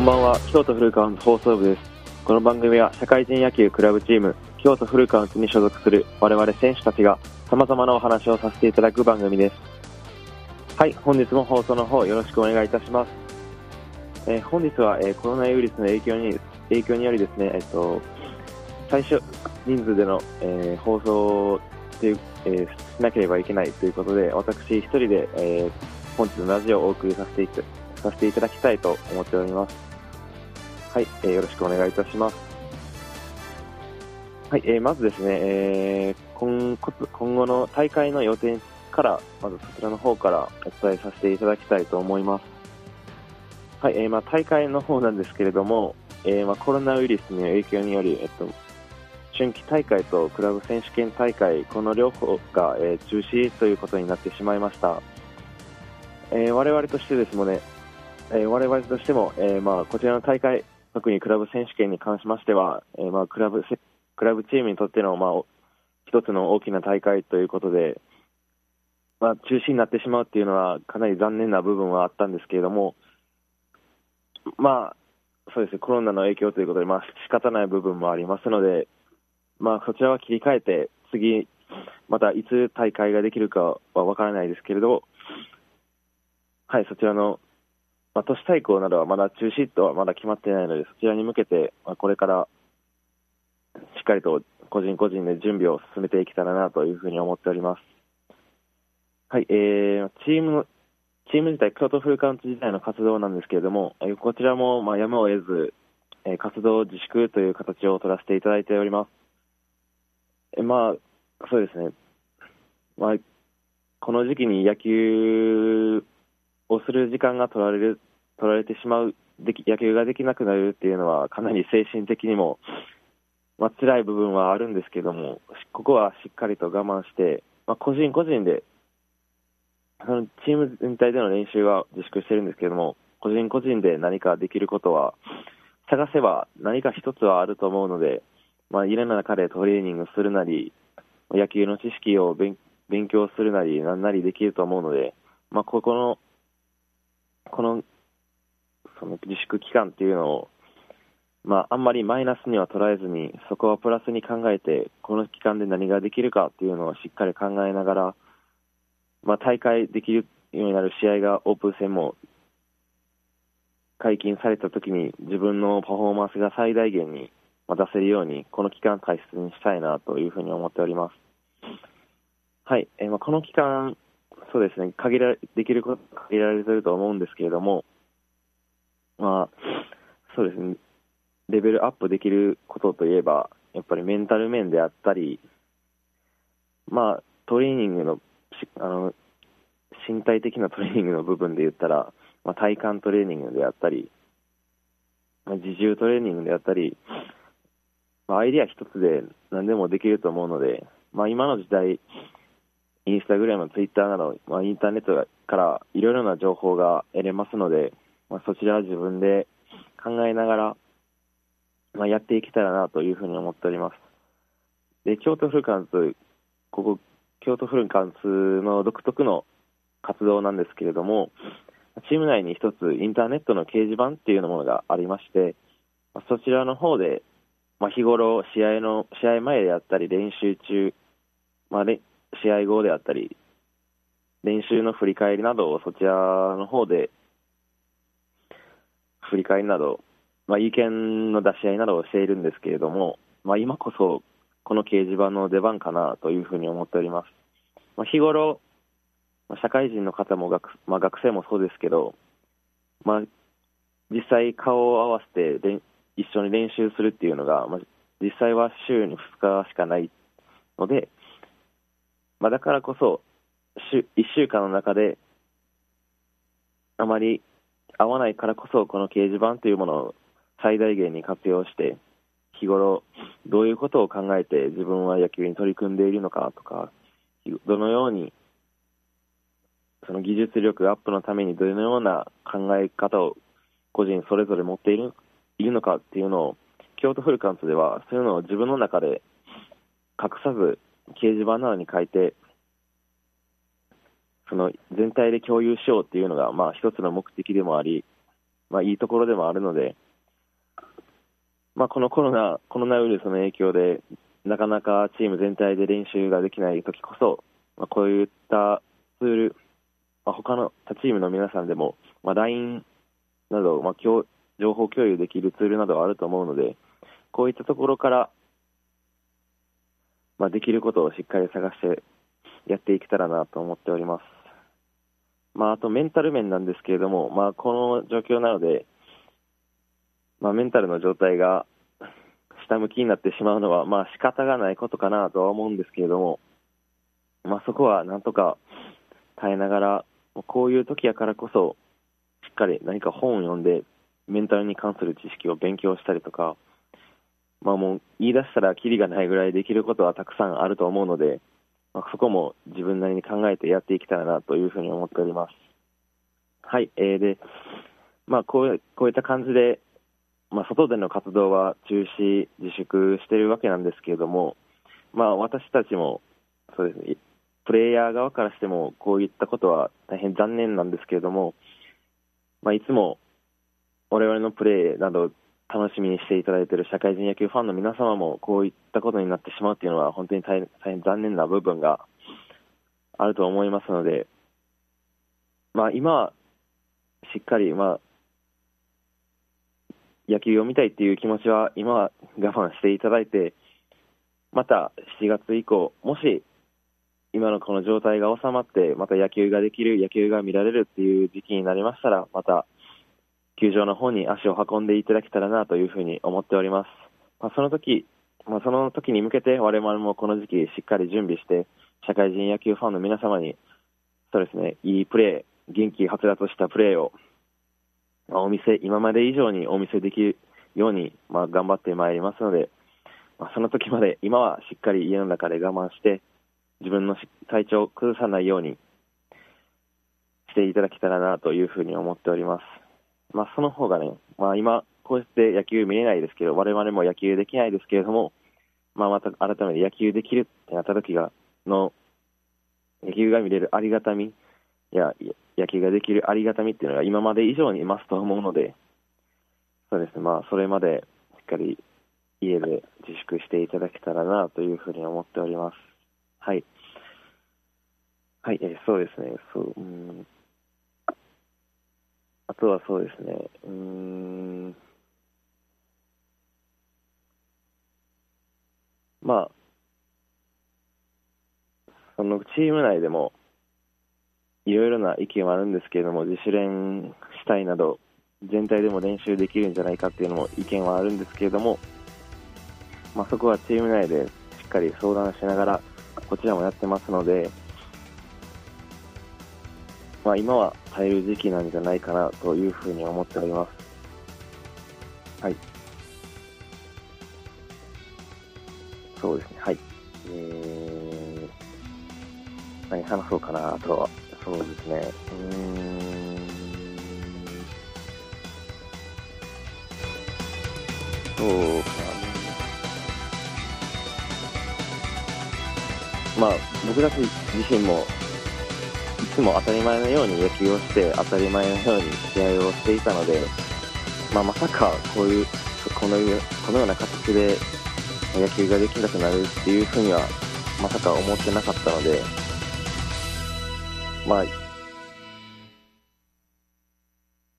こんばんは、京都フルカウンツ放送部です。この番組は社会人野球クラブチーム、京都フルカウンツに所属する我々選手たちが様々なお話をさせていただく番組です。はい、本日も放送の方よろしくお願いいたします。えー本日は、えーコロナウイルスの影響に影響によりですね、えっと、最初人数での、え放送という、えーしなければいけないということで、私一人で、え本日のラジオをお送りさせていただきたいと思っております。はい、えーよろしくお願いいたします。はい、えーまずですね、えー今今後の大会の予定から、まずそちらの方からお伝えさせていただきたいと思います。はい、えーまあ、大会の方なんですけれども、えーまあ、コロナウイルスの影響により、えっと、春季大会とクラブ選手権大会、この両方が、えー中止ということになってしまいました。えー我々としてですもね、えー我々としても、えーまあ、こちらの大会、特にクラブ選手権に関しましては、えーまあ、クラブクラブチームにとっての、まあ、一つの大きな大会ということで、まあ、中止になってしまうっていうのはかなり残念な部分はあったんですけれども、まあ、そうですね、コロナの影響ということで、まあ、仕方ない部分もありますので、まあ、そちらは切り替えて、次、またいつ大会ができるかは分からないですけれど、はい、そちらの、まあ、都市対抗などはまだ中止とはまだ決まっていないので、そちらに向けて、まあ、これからしっかりと個人個人で準備を進めていけたらなというふうに思っております。はい、えー、チームの、チーム自体、京都フルカウント自体の活動なんですけれども、えーこちらもまあやむを得ず、えー活動自粛という形を取らせていただいております。えーまあ、そうですね。まあ、この時期に野球をする時間が取られる、取られてしまう、でき野球ができなくなるっていうのは、かなり精神的にも、まあ、辛い部分はあるんですけども、ここはしっかりと我慢して、まあ、個人個人で、そのチーム全体での練習は自粛してるんですけども、個人個人で何かできることは、探せば何か一つはあると思うので、まあ、家の中でトレーニングするなり、野球の知識を勉勉強するなり、なんなりできると思うので、まあ、ここの、この、その自粛期間っていうのを、まあ、あんまりマイナスには捉えずに、そこはプラスに考えて、この期間で何ができるかっていうのをしっかり考えながら、まあ、大会できるようになる試合がオープン戦も解禁されたときに自分のパフォーマンスが最大限に出せるように、この期間大切にしたいなというふうに思っております。はい、えーまあ、この期間、そうですね、限らできること限られてると思うんですけれども、まあ、そうですね、レベルアップできることといえば、やっぱりメンタル面であったり、まあ、トレーニングのしあの身体的なトレーニングの部分で言ったら、まあ、体幹トレーニングであったり、まあ、自重トレーニングであったり、まあ、アイデア一つで何でもできると思うので、まあ、今の時代、インスタグラム、ツイッターなど、まあ、インターネットからいろいろな情報が得れますので、まあ、そちらは自分で考えながら、まあ、やっていけたらなというふうに思っております。で、京都フルカンツ、ここ、京都フルカンツの独特の活動なんですけれども、チーム内に一つインターネットの掲示板っていうものがありまして、まあそちらの方で、まあ、日頃試合の、試合前であったり練習中、まあ、試合後であったり、練習の振り返りなどをそちらの方で振り返りなど、まあ、意見の出し合いなどをしているんですけれども、まあ、今こそこの掲示板の出番かなというふうに思っております。まあ、日頃、まあ社会人の方も学,、まあ、学生もそうですけど、まあ、実際顔を合わせて一緒に練習するっていうのが、まあ、実際は週に2日しかないので、まあ、だからこそ1週間の中であまり合わないからこそこの掲示板というものを最大限に活用して日頃どういうことを考えて自分は野球に取り組んでいるのかとかどのようにその技術力アップのためにどのような考え方を個人それぞれ持っているいるのかっていうのを京都フルカンツではそういうのを自分の中で隠さず掲示板などに書いてその全体で共有しようっていうのがまあ一つの目的でもありまあ、いいところでもあるので、まあ、このコロナコロナウイルスの影響で、なかなかチーム全体で練習ができないときこそ、まあ、こういったツール、まあ、他の他チームの皆さんでも、まあ、LINE など、まあ、情報共有できるツールなどがあると思うので、こういったところから、まあ、できることをしっかり探してやっていけたらなと思っております。まあ、あとメンタル面なんですけれども、まあ、この状況なので、まあ、メンタルの状態が下向きになってしまうのは、まあ仕方がないことかなとは思うんですけれども、まあ、そこはなんとか耐えながら、こういう時やからこそ、しっかり何か本を読んで、メンタルに関する知識を勉強したりとか、まあ、もう言い出したらきりがないぐらいできることはたくさんあると思うので、まあ、そこも自分なりに考えてやっていきたいなというふうに思っております。はい、えー、で、まあ、こうこういった感じで、まあ、外での活動は中止、自粛しているわけなんですけれども、まあ、私たちもそうですね、プレイヤー側からしてもこういったことは大変残念なんですけれども、まあ、いつも我々のプレーなど楽しみにしていただいている社会人野球ファンの皆様もこういったことになってしまうというのは本当に大変残念な部分があると思いますので、まあ、今はしっかり、まあ、野球を見たいという気持ちは今は我慢していただいて、また7月以降、もし今のこの状態が収まって、また野球ができる、野球が見られるっていう時期になりましたら、また球場の方に足を運んでいただけたらなというふうに思っております。まあ、その時、まあ、その時に向けて我々もこの時期しっかり準備して、社会人野球ファンの皆様に、そうですね、いいプレー、元気はつらとしたプレーを、まあ、お店、今まで以上にお見せできるように、まあ、頑張ってまいりますので、まあ、その時まで今はしっかり家の中で我慢して、自分の体調を崩さないようにしていただけたらなというふうに思っております。まあ、その方がね、まあ、今、こうやって野球見れないですけど、我々も野球できないですけれども、まあ、また改めて野球できるってなった時が、の、野球が見れるありがたみや、野球ができるありがたみっていうのが今まで以上にいますと思うので、そうですね、まあ、それまでしっかり家で自粛していただけたらなというふうに思っております。はい。はい、えー、そうですね、そう、うん。あとはそうですね、うん。まあ、そのチーム内でも、いろいろな意見はあるんですけれども、自主練したいなど、全体でも練習できるんじゃないかっていうのも意見はあるんですけれども、まあ、そこはチーム内でしっかり相談しながら、こちらもやってますので、まあ、今は耐える時期なんじゃないかなというふうに思っております。はい。そうですね、はい。えー、何話そうかな、あとは。そうですね、うーん。そうかな。まあ、僕たち自身もつも当たり前のように野球をして当たり前のように試合をしていたので、まあ、まさかこういうこのこのような形で野球ができなくなるっていうふうにはまさか思ってなかったので、まあ、